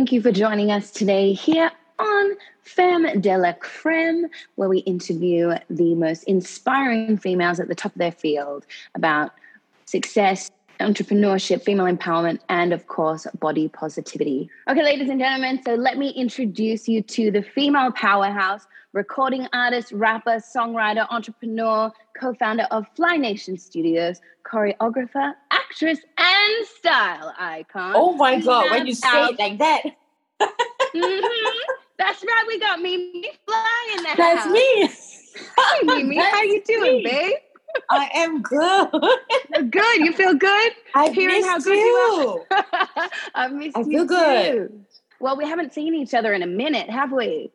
Thank you for joining us today here on Femme de la Creme, where we interview the most inspiring females at the top of their field about success, entrepreneurship, female empowerment, and of course, body positivity. Okay, ladies and gentlemen, so let me introduce you to the female powerhouse, recording artist, rapper, songwriter, entrepreneur, co founder of Fly Nation Studios, choreographer, actress, and style icon. Oh my God, when you say it like that. mm-hmm. That's right, we got Mimi Fly in the That's house. me. Mimi, That's how you doing, me. babe? I am good. Good. You feel good? I Hearing missed how good you. you are. I missed I you feel good. too. Well, we haven't seen each other in a minute, have we?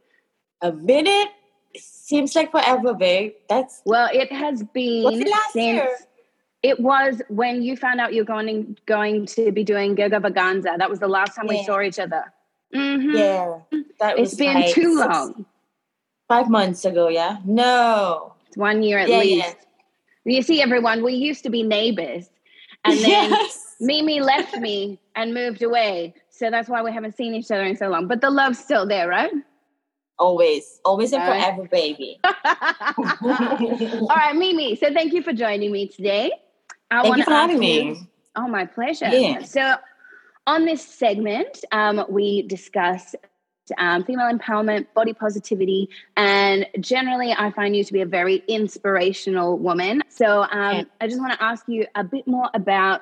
A minute seems like forever, babe. That's Well, it has been What's it last since year? It was when you found out you're going going to be doing Gegar Vaganza. That was the last time we saw each other. Mhm. yeah. That It's been like too six- long. Five months ago, yeah. No. It's one year at Yeah, least. You see, everyone, we used to be neighbors, and then yes. Mimi left me and moved away. So that's why we haven't seen each other in so long. But the love's still there, right? Always, always and forever, baby. All right, Mimi. So thank you for joining me today. I Thank you for having you- me. Oh, my pleasure. Yeah. So, on this segment, um, we discuss um, female empowerment, body positivity, and generally, I find you to be a very inspirational woman. So, um, Yeah. I just want to ask you a bit more about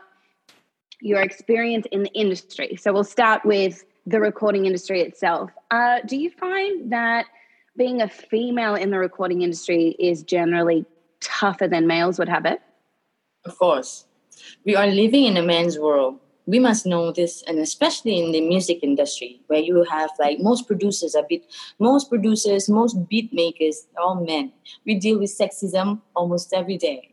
your experience in the industry. So, we'll start with the recording industry itself. Uh, do you find that being a female in the recording industry is generally tougher than males would have it? Of course. We are living in a man's world. We must know this, and especially in the music industry, where you have like most producers are bit, most producers, most beat makers, all men. We deal with sexism almost every day.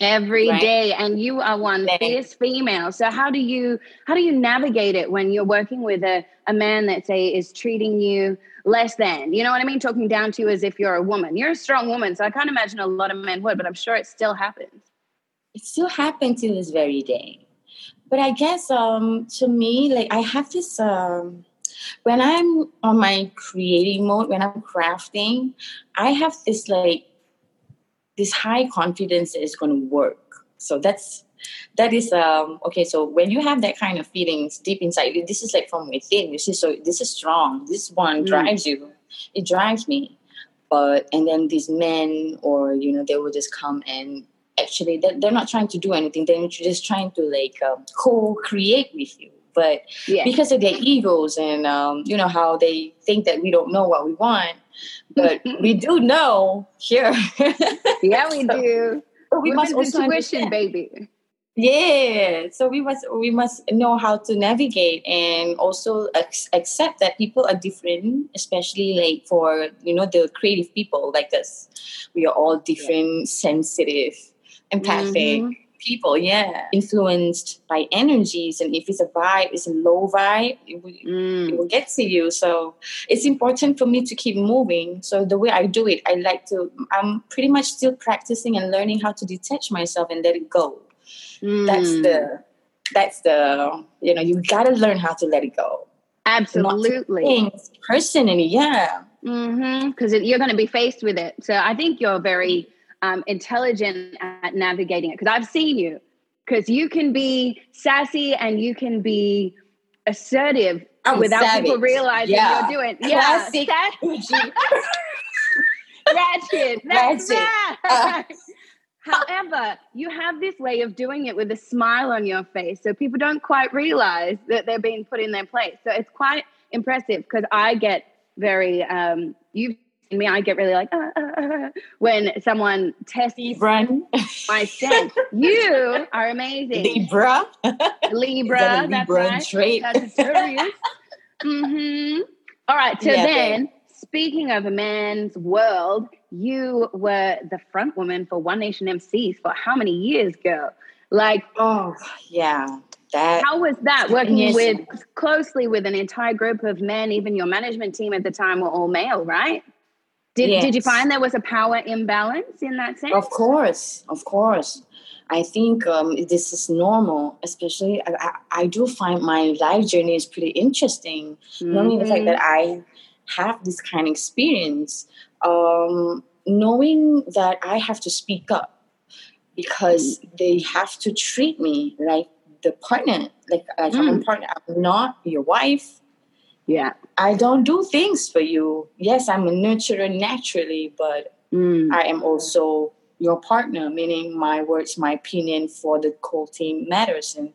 every day, Right. and you are one Right. fierce female so how do you how do you navigate it when you're working with a, a man that say is treating you less than you know what i mean talking down to you as if you're a woman you're a strong woman so i can't imagine a lot of men would but i'm sure it still happens It still happens to this very day. But I guess um, to me, like I have this um, when I'm on my creating mode, when I'm crafting, I have this like this high confidence that it's going to work. So that's that is um okay. So when you have that kind of feelings deep inside you, this is like from within. You see, so this is strong. This one Mm. drives you. It drives me. But and then these men, or you know, they will just come and actually they're, they're not trying to do anything. They're just trying to like um, co-create with you. But yeah because of their egos and um, you know how they think that we don't know what we want, but we do know here. yeah we So- do But we must also intuition baby Yeah, so we must we must know how to navigate and also ac- accept that people are different, especially like for you know the creative people like us. We are all different, sensitive, empathic Mhm. people. Yeah, influenced by energies, and if it's a vibe, it's a low vibe. It will, Mm. it will get to you. So it's important for me to keep moving. So the way I do it, I like to. I'm pretty much still practicing and learning how to detach myself and let it go that's Mm. the that's the you know you gotta learn how to let it go absolutely personally yeah because you're going to be faced with it. So I think you're very um, intelligent at navigating it. Because I've seen you. Because you can be sassy and you can be assertive I'm without people realizing Yeah. you're doing. Classic. Yeah, sassy, ratchet. That's Ratchet. right. However, you have this way of doing it with a smile on your face, so people don't quite realize that they're being put in their place. So it's quite impressive because I get very um, you've seen me. I get really like "Ah, ah, ah," when someone tests libra my sense. you are amazing, libra Libra. That a that's libra right. trait Sagittarius. mm-hmm. All right. So Yeah, then, speaking of a man's world, you were the front woman for One Nation MCs for how many years, girl? Like, oh yeah that how was that working Yes. with closely with an entire group of men? Even your management team at the time were all male, right? Did, did you find there was a power imbalance in that sense? of course of course I think um, this is normal, especially I, I, I, do find my life journey is pretty interesting. Mm-hmm. Knowing the fact that I have this kind of experience, um, knowing that I have to speak up because mm-hmm. they have to treat me like the partner, like, like mm. I'm a partner. I'm not your wife. Yeah. I don't do things for you. Yes, I'm a nurturer naturally, but mm. I am also your partner, meaning my words, my opinion for the whole team matters, and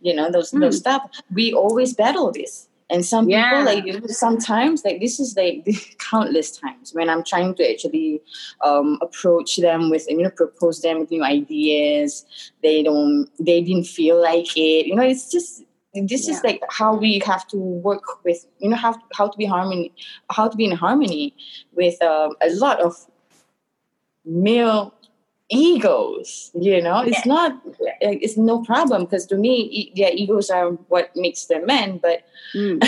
you know those mm. those stuff. We always battle this, and some yeah. people like sometimes like this is like countless times when I'm trying to actually um, approach them with you know propose them with new ideas. They don't, they didn't feel like it. You know, it's just this yeah. is like how we have to work with you know how how to be harmony how to be in harmony with um, a lot of male egos you know it's not it's no problem because to me yeah egos are what makes them men but mm.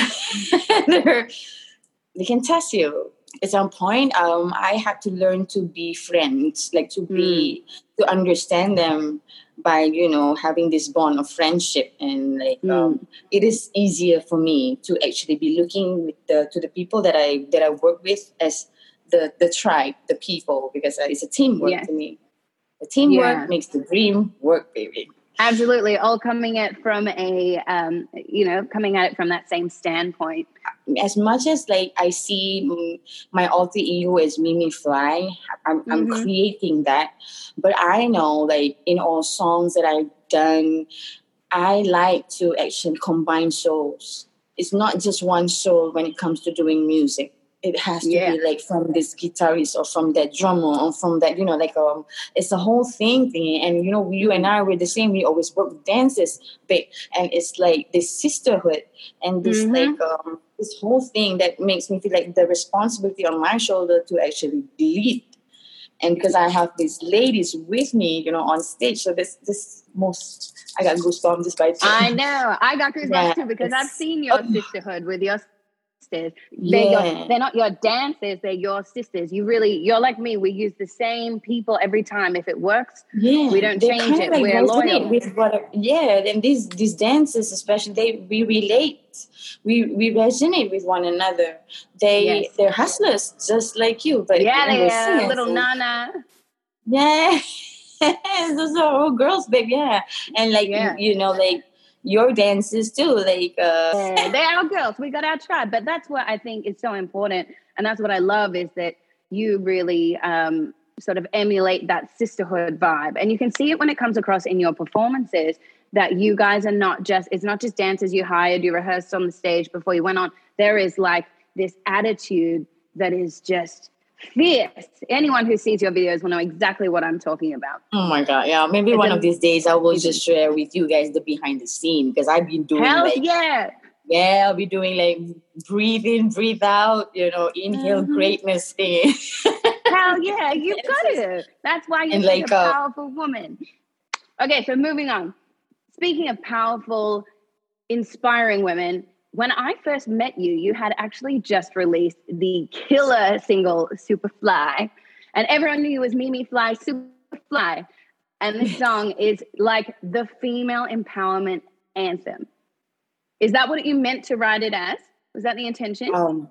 they can test you at some point um, i had to learn to be friends like to be mm. to understand them by you know having this bond of friendship and like mm. um, it is easier for me to actually be looking the, to the people that i that i work with as the the tribe the people because uh, it's a teamwork yeah. to me the teamwork yeah. makes the dream work, baby. Absolutely, all coming at from a um, you know coming at it from that same standpoint. As much as like I see my alter ego as Mimi Fly, I'm, mm-hmm. I'm creating that, but I know like in all songs that I've done, I like to actually combine souls. It's not just one soul when it comes to doing music it has to yeah. be like from this guitarist or from that drummer or from that you know like um it's a whole thing thing and you know you and i were the same we always work with dances but and it's like this sisterhood and this mm-hmm. like um this whole thing that makes me feel like the responsibility on my shoulder to actually lead and because I have these ladies with me, you know, on stage, so this this most I got goosebumps just by. I know I got goosebumps yeah, too because I've seen your oh. sisterhood with your sisters. They're, yeah. your, they're not your dancers, they're your sisters. You really, you're like me. We use the same people every time. If it works, yeah, we don't change it. Like We're loyal. With what, yeah, and these these dances, especially, they we relate. We we resonate with one another. They yes. they're hustlers just like you, but yeah, they are little Nana. Yeah. those are all girls, babe. Yeah, and like yeah. You, you know, like your dances too. Like uh they're our girls. We got our tribe. But that's what I think is so important. And that's what I love is that you really um sort of emulate that sisterhood vibe. And you can see it when it comes across in your performances that you guys are not just it's not just dancers you hired, you rehearsed on the stage before you went on. There is like this attitude that is just fierce. Anyone who sees your videos will know exactly what I'm talking about. Oh my god, yeah. Maybe it's one a, of these days I will just share with you guys the behind the scene because I've been doing Hell like yeah. Yeah, I'll be doing like breathe in, breathe out, you know, inhale mm-hmm. greatness thing. Hell yeah, you got it. That's why you're like, a uh, powerful woman. Okay, so moving on. Speaking of powerful, inspiring women, when I first met you, you had actually just released the killer single Superfly, and everyone knew you was Mimi Fly Superfly. And this song is like the female empowerment anthem. Is that what you meant to write it as? Was that the intention? Um,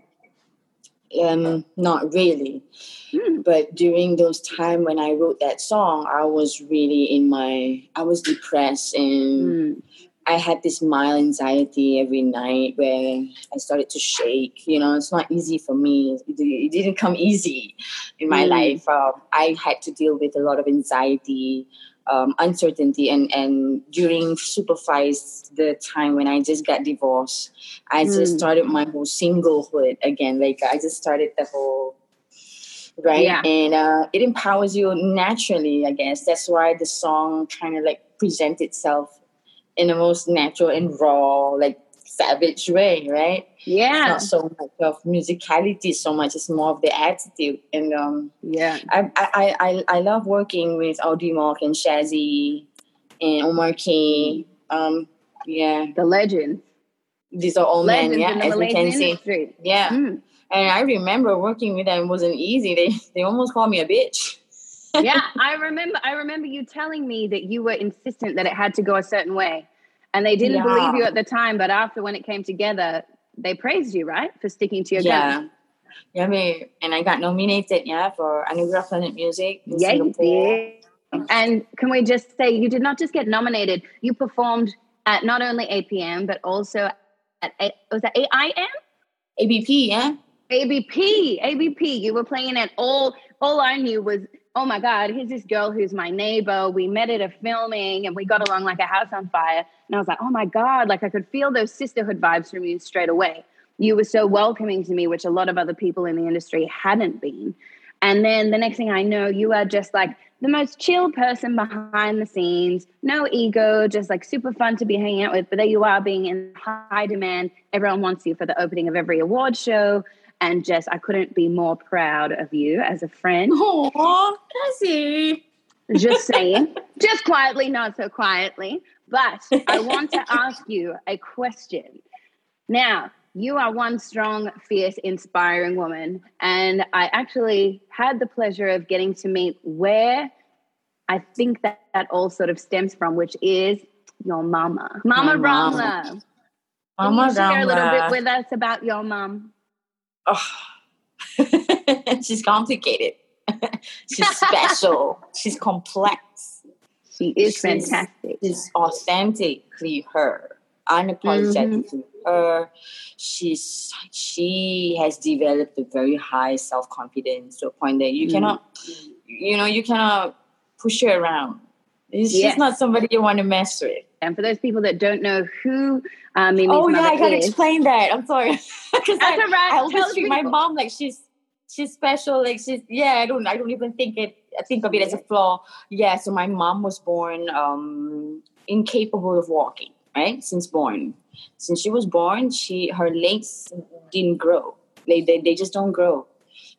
um not really. Hmm. But during those time when I wrote that song, I was really in my I was depressed and hmm. I had this mild anxiety every night where I started to shake. You know, it's not easy for me. It, it didn't come easy in my mm. life. Um, I had to deal with a lot of anxiety, um, uncertainty, and and during Superfly's the time when I just got divorced, I mm. just started my whole singlehood again. Like I just started the whole right yeah. and uh, it empowers you naturally i guess that's why the song kind of like present itself in the most natural and raw, like savage way, right? Yeah. It's not so much of musicality so much, it's more of the attitude. And um yeah. I I I, I love working with Audrey Mark and Shazzy and Omar K. Um yeah. The legends. These are all legends men, yeah, as we can see. Yeah. Mm. And I remember working with them wasn't easy. They they almost called me a bitch. Yeah, I remember. I remember you telling me that you were insistent that it had to go a certain way, and they didn't yeah. believe you at the time. But after, when it came together, they praised you, right, for sticking to your yeah. gun. Yeah, mean, and I got nominated, yeah, for Anugerah Planet Music. In yeah, Singapore. you did. And can we just say you did not just get nominated? You performed at not only APM but also at A- was that AIM? ABP, yeah. ABP, ABP. You were playing at all. All I knew was, oh my God, here's this girl who's my neighbor. We met at a filming and we got along like a house on fire. And I was like, oh my God, like I could feel those sisterhood vibes from you straight away. You were so welcoming to me, which a lot of other people in the industry hadn't been. And then the next thing I know, you are just like the most chill person behind the scenes, no ego, just like super fun to be hanging out with. But there you are being in high demand. Everyone wants you for the opening of every award show. And Jess, I couldn't be more proud of you as a friend. Oh, Cassie. Just saying, just quietly, not so quietly. But I want to ask you a question. Now, you are one strong, fierce, inspiring woman. And I actually had the pleasure of getting to meet where I think that, that all sort of stems from, which is your mama, Mama Ramla. Mama Can you share a little bit with us about your mom? Oh, she's complicated. she's special. she's complex. She is she's, fantastic. She's authentically her, unapologetically mm-hmm her. She's she has developed a very high self confidence to a point that you mm. cannot, you know, you cannot push her around. She's yes. not somebody you want to mess with. And for those people that don't know who um, Mimi's oh yeah, I gotta is, explain that. I'm sorry because I, right. I always treat my mom like she's she's special. Like she's yeah. I don't I don't even think it. I think of it as a flaw. Yeah. So my mom was born um, incapable of walking. Right since born since she was born, she her legs didn't grow. They they, they just don't grow.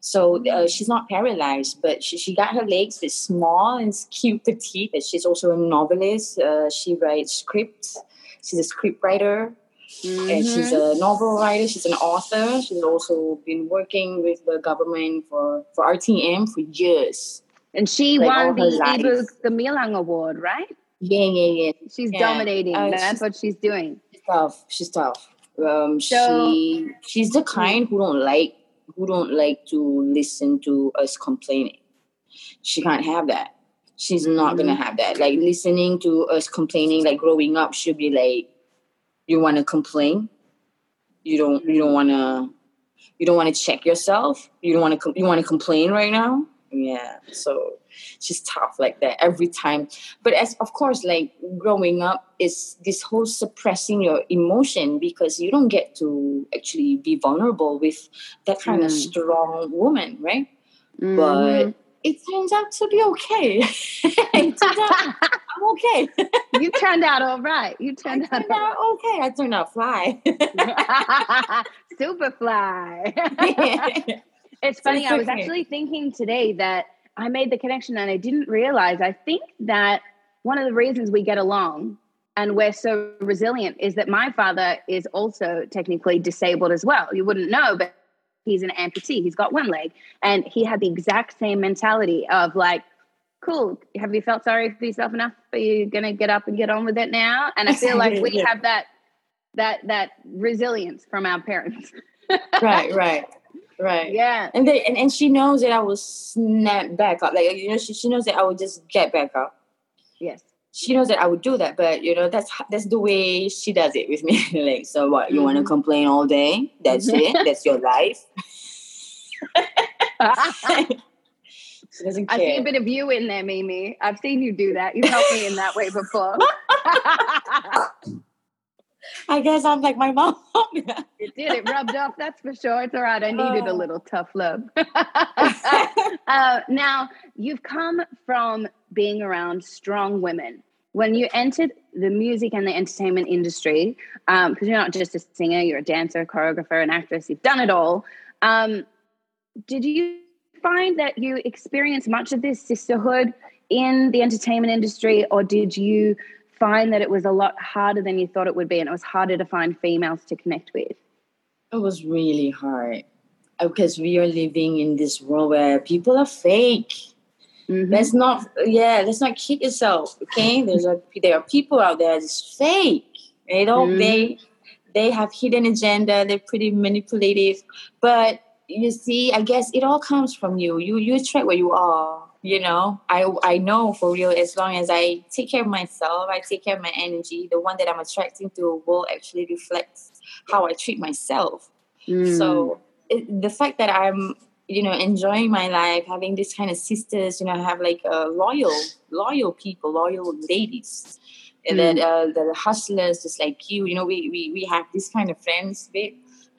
So uh, she's not paralyzed, but she, she got her legs bit small and cute petite. She's also a novelist. Uh, she writes scripts. She's a scriptwriter. Mm-hmm. And she's a novel writer. She's an author. She's also been working with the government for, for RTM for years. And she like won the ebook Gemilang Award, right? Yeah, yeah, yeah. She's yeah. dominating. Uh, That's what she's doing tough. She's tough. Um, so, she she's the kind who don't like who don't like to listen to us complaining. She can't have that. She's not mm-hmm. gonna have that. Like listening to us complaining, like growing up, she'll be like, "You want to complain? You don't. You don't want to. You don't want to check yourself. You don't want to. You want to complain right now. Yeah. So she's tough like that every time. But as of course, like growing up is this whole suppressing your emotion because you don't get to actually be vulnerable with that kind mm. of strong woman, right? Mm. But it turns out to be okay. out I'm okay. you turned out all right. You turned, turned out, out okay. I turned out fly. Super fly. it's funny. I was actually thinking today that I made the connection and I didn't realize. I think that one of the reasons we get along and we're so resilient is that my father is also technically disabled as well. You wouldn't know, but he's an amputee. He's got one leg. And he had the exact same mentality of like, cool, have you felt sorry for yourself enough? Are you gonna get up and get on with it now? And I feel like we have that that that resilience from our parents. right, right. Right. Yeah. And they and, and she knows that I will snap back up. Like you know, she, she knows that I will just get back up. Yes. She knows that I would do that, but you know, that's that's the way she does it with me. like, so what, you mm-hmm. wanna complain all day? That's it? That's your life. she doesn't care. I see a bit of you in there, Mimi. I've seen you do that. You've helped me in that way before. I guess I'm like my mom. it did. It rubbed off. That's for sure. It's all right. I needed a oh. little tough love. uh, now, you've come from being around strong women. When you entered the music and the entertainment industry, because um, you're not just a singer, you're a dancer, choreographer, an actress, you've done it all. Um, did you find that you experienced much of this sisterhood in the entertainment industry, or did you find that it was a lot harder than you thought it would be and it was harder to find females to connect with? It was really hard because we are living in this world where people are fake. Mm-hmm. Let's not, yeah, let's not kid yourself. Okay, there's a there are people out there that's fake. They don't. Mm-hmm. They they have hidden agenda. They're pretty manipulative. But you see, I guess it all comes from you. You you attract where you are. You know, I I know for real. As long as I take care of myself, I take care of my energy. The one that I'm attracting to will actually reflects how I treat myself. Mm. So it, the fact that I'm you know enjoying my life having this kind of sisters you know have like uh, loyal loyal people loyal ladies mm. that uh, the hustlers just like you you know we we, we have this kind of friends babe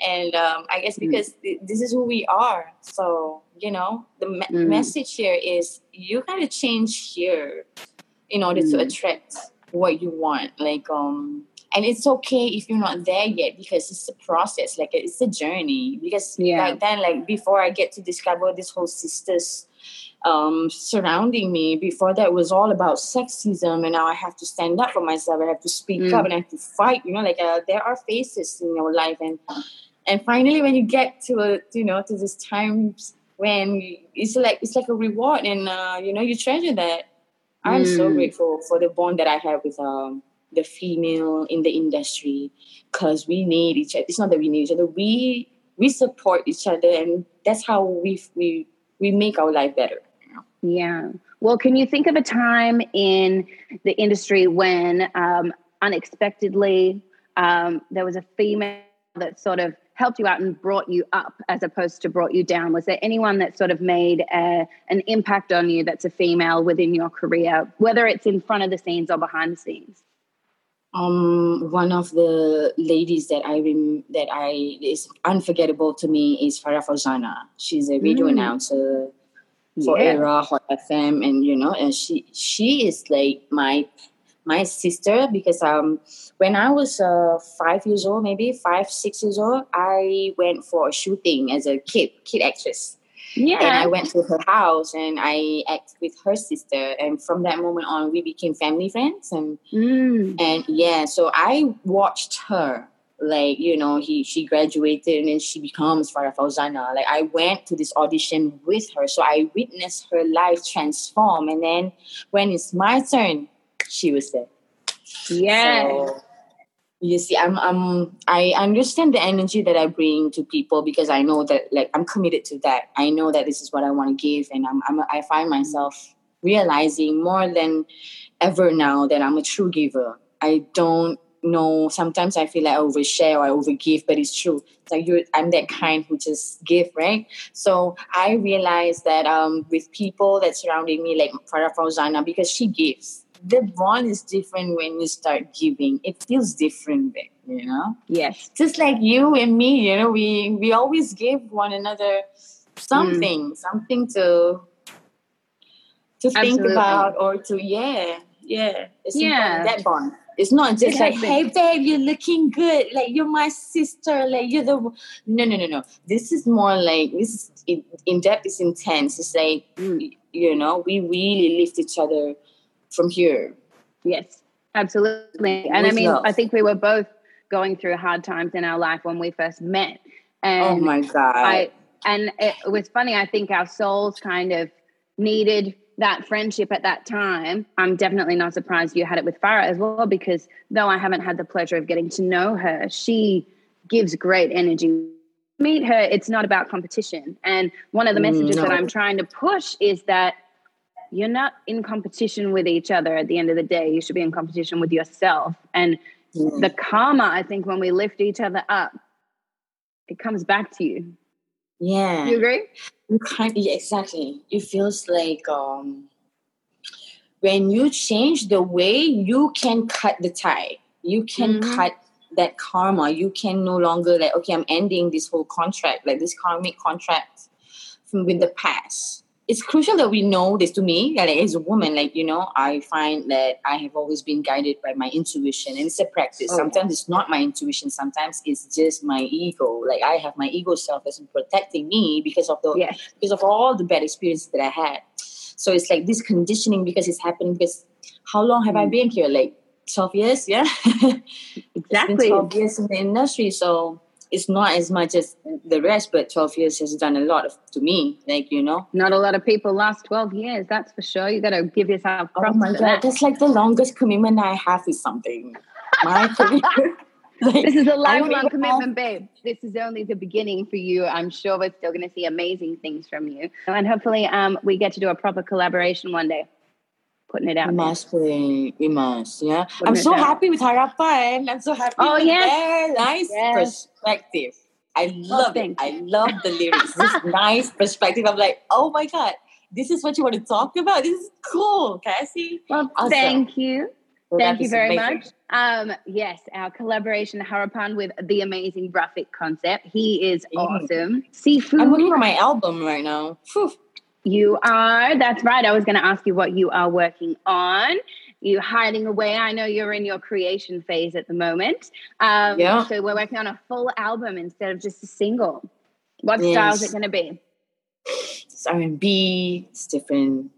and um, i guess mm. because mm. th- this is who we are so you know the me- mm. message here is you gotta change here in order to mm. attract what you want like um and it's okay if you're not there yet because it's a process like it's a journey because yeah. back then like before i get to discover this whole sisters um, surrounding me before that was all about sexism and now i have to stand up for myself i have to speak mm. up and i have to fight you know like uh, there are phases in your life and and finally when you get to a you know to this times when it's like it's like a reward and uh, you know you treasure that i'm mm. so grateful for the bond that i have with um the female in the industry because we need each other. It's not that we need each other. We we support each other, and that's how we we we make our life better. Yeah. Well, can you think of a time in the industry when um, unexpectedly um, there was a female that sort of helped you out and brought you up as opposed to brought you down? Was there anyone that sort of made a, an impact on you that's a female within your career, whether it's in front of the scenes or behind the scenes? Um, one of the ladies that I rem- that I is unforgettable to me is Farah Fauzana. She's a radio mm. announcer for yeah. Era Hot FM, and you know, and she she is like my my sister because um when I was uh five years old, maybe five six years old, I went for a shooting as a kid kid actress yeah. And I went to her house and I acted with her sister. And from that moment on, we became family friends. And mm. and yeah, so I watched her. Like, you know, he she graduated and then she becomes Farah Fauzana. Like I went to this audition with her. So I witnessed her life transform. And then when it's my turn, she was there. Yeah. So, you see i'm i'm i understand the energy that i bring to people because i know that like i'm committed to that. I know that this is what i want to give and i'm, I'm i find myself realizing more than ever now that i'm a true giver. I don't know sometimes i feel like i overshare or i overgive but it's true. It's like you i'm that kind who just give right? So i realize that um with people that surrounding me like Farah Fauzana because she gives the bond is different when you start giving. It feels different then, you know? Yes. Just like you and me, you know, we we always give one another something, mm. something to to Absolutely. think about or to yeah, yeah. It's yeah. that bond. It's not just like, hey babe, you're looking good. Like you're my sister. Like you're the no, no, no, no. This is more like this is in, in depth. It's intense. It's like mm. you know, we really lift each other from here. Yes, absolutely. And With I mean, love. I think we were both going through hard times in our life when we first met. And oh my God. I, and it was funny. I think our souls kind of needed that friendship at that time. I'm definitely not surprised you had it with Farah as well, because though I haven't had the pleasure of getting to know her, she gives great energy. Meet her, it's not about competition. And one of the messages mm, no. that I'm trying to push is that you're not in competition with each other at the end of the day. You should be in competition with yourself. And mm. the karma, I think, when we lift each other up, it comes back to you. Yeah. You agree? You kind yeah, exactly. It feels like um when you change the way you can cut the tie. You can mm-hmm. cut that karma. You can no longer like, okay, I'm ending this whole contract, like this karmic contract from with the past it's crucial that we know this to me like as a woman like you know i find that i have always been guided by my intuition and it's a practice. Oh, sometimes it's not my intuition sometimes it's just my ego. Like i have my ego self that's protecting me because of the yeah. because of all the bad experiences that i had. So it's like this conditioning because it's happening because how long have mm. i been here? Like 12 years? Yeah. Exactly. 12 years in the industry so it's not as much as the rest, but 12 years has done a lot of, to me. Like, you know, not a lot of people last 12 years. That's for sure. You got to give yourself props. Oh my God. That. That's like the longest commitment I have is something. My. Like, this is a lifelong commitment, babe. This is only the beginning for you. I'm sure we're still going to see amazing things from you. And hopefully um, we get to do a proper collaboration one day putting it out. We must be. We must. Yeah. Putting I'm so happy with Harapan. I'm so happy. Oh yeah. Nice yes. perspective. I love oh, it. I love the lyrics. this nice perspective. I'm like, oh my god, this is what you want to talk about. This is cool, Cassie. Well, awesome. thank you. Well, thank you very amazing. much. Um, yes, our collaboration Harapan with the amazing graphic concept. He is mm. awesome. Seafood. I'm looking for my album right now. Whew. You are. That's right. I was going to ask you what you are working on. You hiding away. I know you're in your creation phase at the moment. Um, yeah. So we're working on a full album instead of just a single. What yes. style is it going to be? It's R&B. It's different.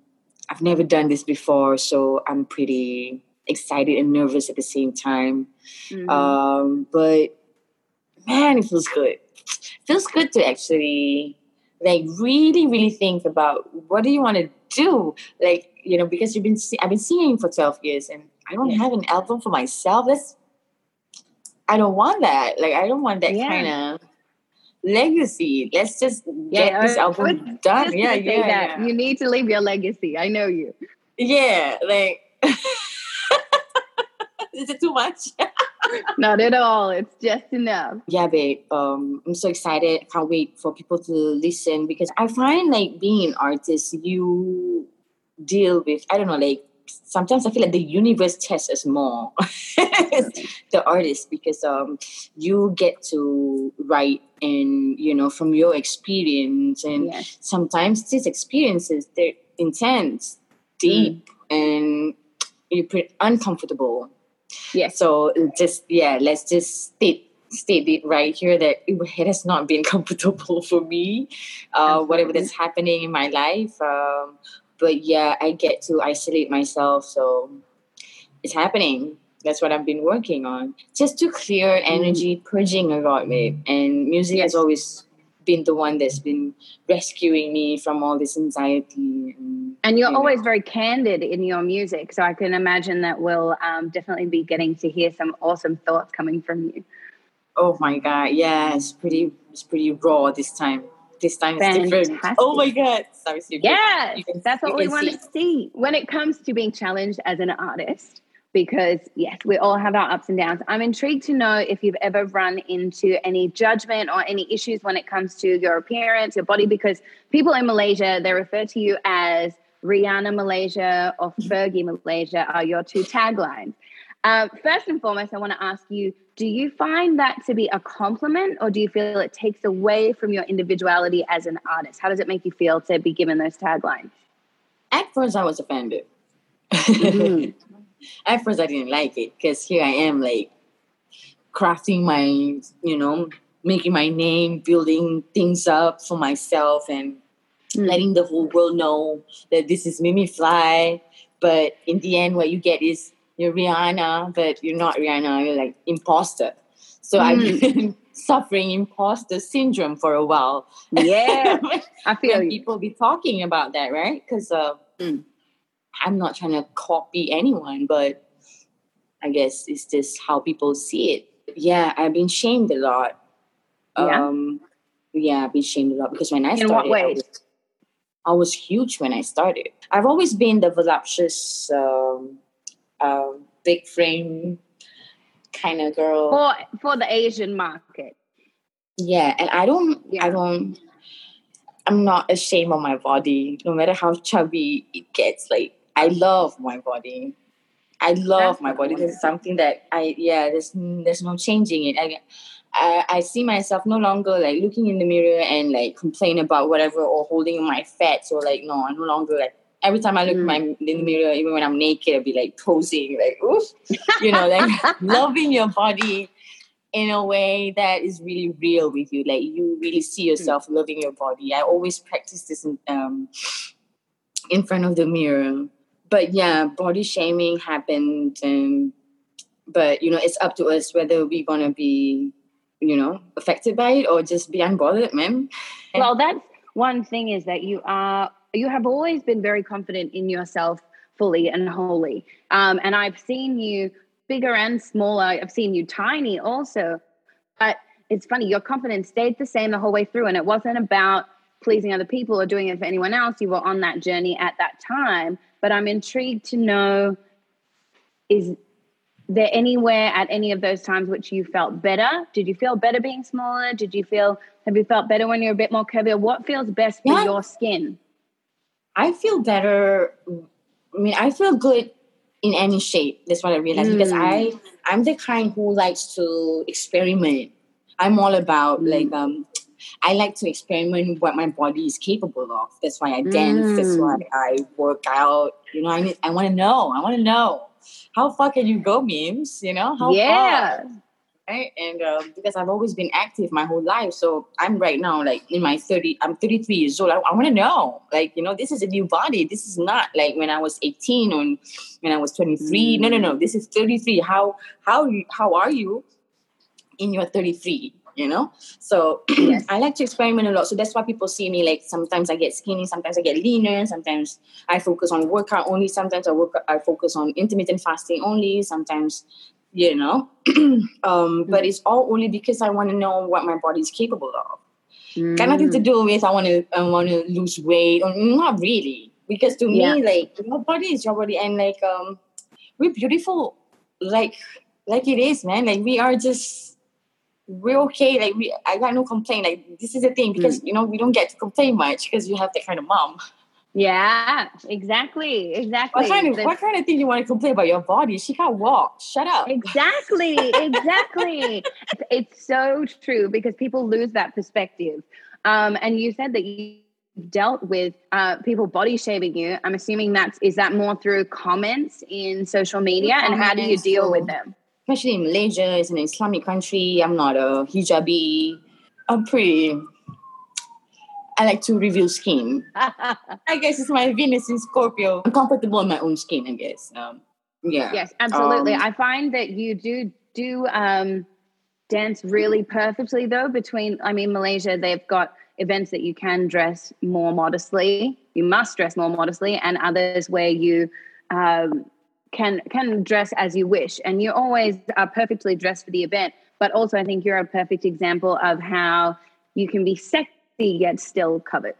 I've never done this before, so I'm pretty excited and nervous at the same time. Mm-hmm. Um, but man, it feels good. It feels good to actually like really really think about what do you want to do? Like you know because you've been i've been singing for 12 years and i don't have an album for myself. That's i don't want that. Like i don't want that yeah. kind of legacy. Let's just yeah, get this album done. yeah yeah, yeah. you need to leave your legacy. I know you. Yeah like is it too much Not at all. It's just enough. Yeah, babe. Um, I'm so excited. Can't wait for people to listen because I find like being an artist, you deal with I don't know, like sometimes I feel like the universe tests us more the artist because um you get to write and you know from your experience and yes. sometimes these experiences they're intense, deep, mm. and you're pretty uncomfortable yeah. So just yeah, let's just state state it right here that it has not been comfortable for me, uh, whatever that's happening in my life. Um, but yeah, I get to isolate myself, so it's happening. That's what I've been working on, just to clear mm. energy, mm. purging a lot, babe. And music yes. has always been the one that's been rescuing me from all this anxiety and and you're always very candid in your music. So I can imagine that we'll um, definitely be getting to hear some awesome thoughts coming from you. Oh my God. Yeah, it's pretty, it's pretty raw this time. This time is different. Oh my God. Yeah, that's what we want to see. When it comes to being challenged as an artist, because yes, we all have our ups and downs. I'm intrigued to know if you've ever run into any judgment or any issues when it comes to your appearance, your body, because people in Malaysia, they refer to you as Rihanna Malaysia or Fergie Malaysia are your two taglines. Uh, first and foremost, I want to ask you do you find that to be a compliment or do you feel it takes away from your individuality as an artist? How does it make you feel to be given those taglines? At first, I was offended. Mm-hmm. At first, I didn't like it because here I am, like crafting my, you know, making my name, building things up for myself, and mm. letting the whole world know that this is Mimi Fly. But in the end, what you get is you're Rihanna, but you're not Rihanna. You're like imposter. So mm. I've been suffering imposter syndrome for a while. Yeah, I feel like people be talking about that, right? Because uh, mm. I'm not trying to copy anyone, but I guess it's just how people see it. Yeah, I've been shamed a lot. Yeah. Um, yeah, I've been shamed a lot because when I in started, what way? I was huge when I started. I've always been the voluptuous, um, uh, big frame kind of girl for for the Asian market. Yeah, and I don't, yeah. I don't, I'm not ashamed of my body, no matter how chubby it gets. Like I love my body. I love That's my body. This is something that I yeah. There's there's no changing it. I, I, I see myself no longer like looking in the mirror and like complain about whatever or holding my fats or like no, I'm no longer like every time I look mm. my, in the mirror, even when I'm naked, I'll be like posing, like oof, you know, like loving your body in a way that is really real with you. Like you really see yourself mm. loving your body. I always practice this in, um, in front of the mirror. But yeah, body shaming happened, and but you know, it's up to us whether we want to be you know, affected by it or just be unbothered, man. Well, that's one thing is that you are you have always been very confident in yourself fully and wholly. Um, and I've seen you bigger and smaller. I've seen you tiny also. But it's funny, your confidence stayed the same the whole way through. And it wasn't about pleasing other people or doing it for anyone else. You were on that journey at that time. But I'm intrigued to know is there anywhere at any of those times which you felt better? Did you feel better being smaller? Did you feel have you felt better when you're a bit more curvy? What feels best for yeah. your skin? I feel better. I mean, I feel good in any shape. That's what I realized mm. because I I'm the kind who likes to experiment. I'm all about mm. like um I like to experiment what my body is capable of. That's why I dance. Mm. That's why I work out. You know, I I want to know. I want to know how far can you go, memes? You know, how yeah. far? Right? And um, because I've always been active my whole life, so I'm right now like in my 30. I'm 33 years old. I, I want to know, like you know, this is a new body. This is not like when I was 18 or when I was 23. Mm. No, no, no. This is 33. How how how are you in your 33? You know so yes. i like to experiment a lot so that's why people see me like sometimes i get skinny sometimes i get leaner sometimes i focus on workout only sometimes i work i focus on intermittent fasting only sometimes you know um, but it's all only because i want to know what my body is capable of mm. got nothing to mm. do with i want to i want to lose weight or not really because to yeah. me like your body is your body and like um we're beautiful like like it is man like we are just we're okay. Like we, I got no complaint. Like this is the thing because mm. you know we don't get to complain much because you have that kind of mom. Yeah, exactly, exactly. What kind of the, what kind of thing you want to complain about your body? She can't walk. Shut up. Exactly, exactly. it's, it's so true because people lose that perspective. Um, and you said that you dealt with uh, people body shaming you. I'm assuming that's is that more through comments in social media, and how do you deal with them? Especially in Malaysia, it's an Islamic country. I'm not a hijabi. I'm pretty. I like to reveal skin. I guess it's my Venus in Scorpio. I'm comfortable in my own skin. I guess. Um, yeah. Yes, absolutely. Um, I find that you do do um, dance really perfectly though. Between, I mean, Malaysia, they've got events that you can dress more modestly. You must dress more modestly, and others where you um, can can dress as you wish. And you always are perfectly dressed for the event. But also i think you're a perfect example of how you can be sexy yet still covered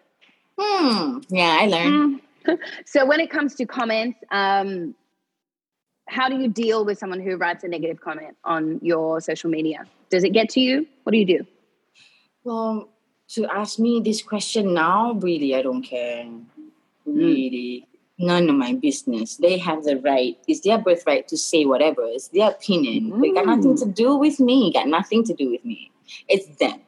hmm. Yeah i learned. Mm. so when it comes to comments um, how do you deal with someone who writes a negative comment on your social media? Does it get to you? What do you do? Well to ask me this question now really i don't care. Mm. None of my business. They have the right, it's their birthright to say whatever. It's their opinion. Mm. They got nothing to do with me, got nothing to do with me. It's them.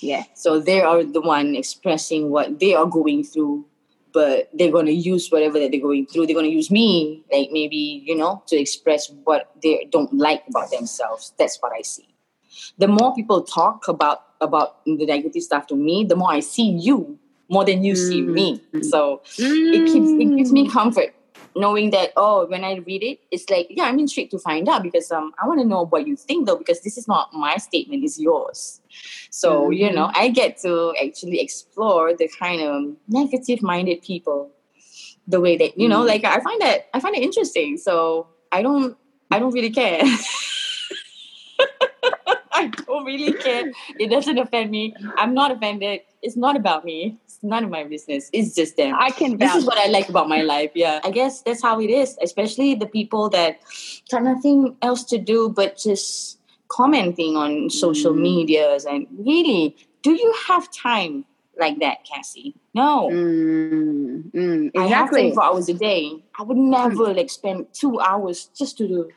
Yeah. So they are the one expressing what they are going through, but they're gonna use whatever that they're going through. They're gonna use me, like maybe, you know, to express what they don't like about themselves. That's what I see. The more people talk about about the negative stuff to me, the more I see you more than you mm. see me. Mm. So mm. it keeps it gives me comfort knowing that oh when I read it, it's like yeah I'm intrigued to find out because um I want to know what you think though because this is not my statement, it's yours. So mm-hmm. you know I get to actually explore the kind of negative minded people the way that you know mm. like I find that I find it interesting. So I don't I don't really care. I don't really care. It doesn't offend me. I'm not offended. It's not about me. It's none of my business. It's just them. I can. This is what I like about my life. Yeah, I guess that's how it is. Especially the people that got nothing else to do but just commenting on social mm. medias and really, do you have time like that, Cassie? No. Mm, mm, exactly. I have 24 hours a day. I would never mm. like spend two hours just to do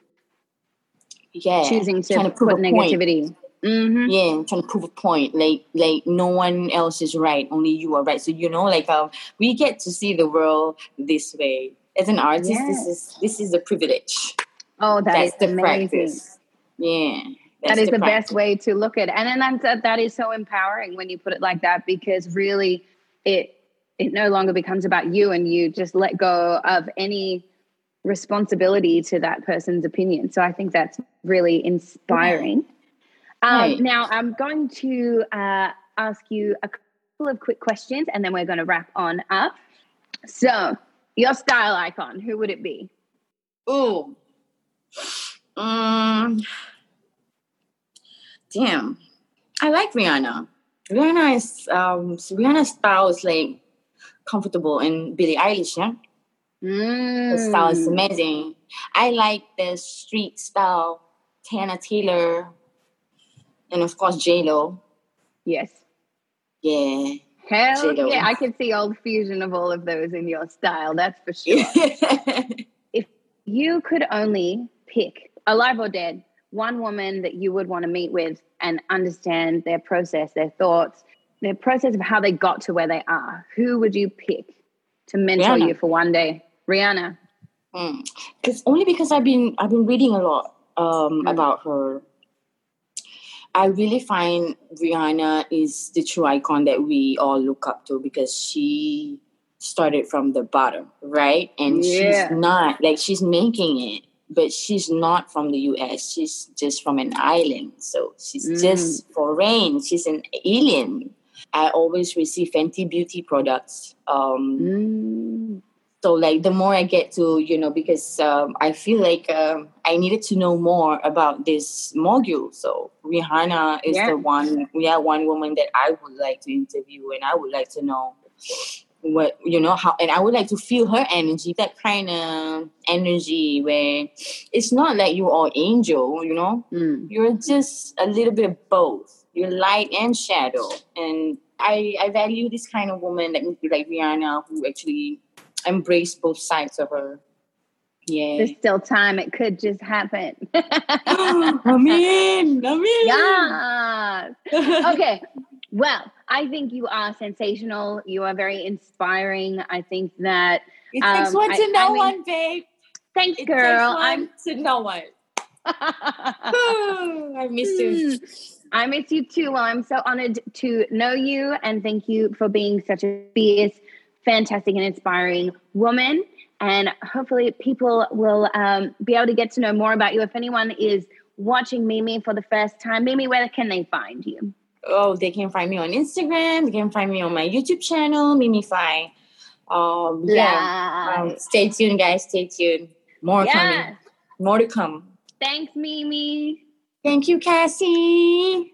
yeah, choosing to, to put negativity. Mm-hmm. Yeah, trying to prove a point. Like like no one else is right, only you are right. So you know, like um, we get to see the world this way. As an artist, yes. this is this is a privilege. Oh, that that's the amazing. practice. Yeah. That is the, the best way to look at it. And then that's, that is so empowering when you put it like that because really it it no longer becomes about you and you just let go of any responsibility to that person's opinion. So I think that's really inspiring. Um, now, I'm going to uh, ask you a couple of quick questions and then we're going to wrap on up. So, your style icon, who would it be? Oh, um, damn. I like Rihanna. Rihanna is um Rihanna's style is like comfortable and Billie Eilish, yeah. Mm. The style is amazing. I like the street style, Tana Taylor, and of course J Lo. Yes. Yeah. Hell J-Lo. yeah, I can see all the fusion of all of those in your style. That's for sure. if you could only pick, alive or dead, one woman that you would want to meet with and understand their process, their thoughts, their process of how they got to where they are, who would you pick to mentor Rihanna. you for one day? Rihanna. Because only because I've been I've been reading a lot um, Mm. about her. I really find Rihanna is the true icon that we all look up to because she started from the bottom, right? And Yeah. she's not like she's making it, but she's not from the US. She's just from an island. So she's Mm. just foreign. She's an alien. I always receive Fenty Beauty products. Um, Mm. So like the more i get to you know because um, i feel like um, i needed to know more about this mogul so rihanna is Yeah. the one yeah one woman that i would like to interview and i would like to know what you know how and i would like to feel her energy that kind of energy where it's not like you are angel you know Mm. you're just a little bit both you're light and shadow and i i value this kind of woman like like rihanna who actually embrace both sides of her yeah There's still time. It could just happen. i'm in i'm in yes. Okay. Well, I think you are sensational. You are very inspiring. I think that it takes Um, one I- to know I mean- one babe thanks, it girl. takes one to know one I'm i miss you I miss you too. Well, I'm so honored to know you and thank you for being such a fierce, fantastic, and inspiring woman. And hopefully, people will um, be able to get to know more about you. If anyone is watching Mimi for the first time, Mimi, where can they find you? oh they can find me on instagram they can find me on my youtube channel mimify um yeah um, stay tuned guys stay tuned more Yes. coming more to come Thanks, Mimi. Thank you, Cassie.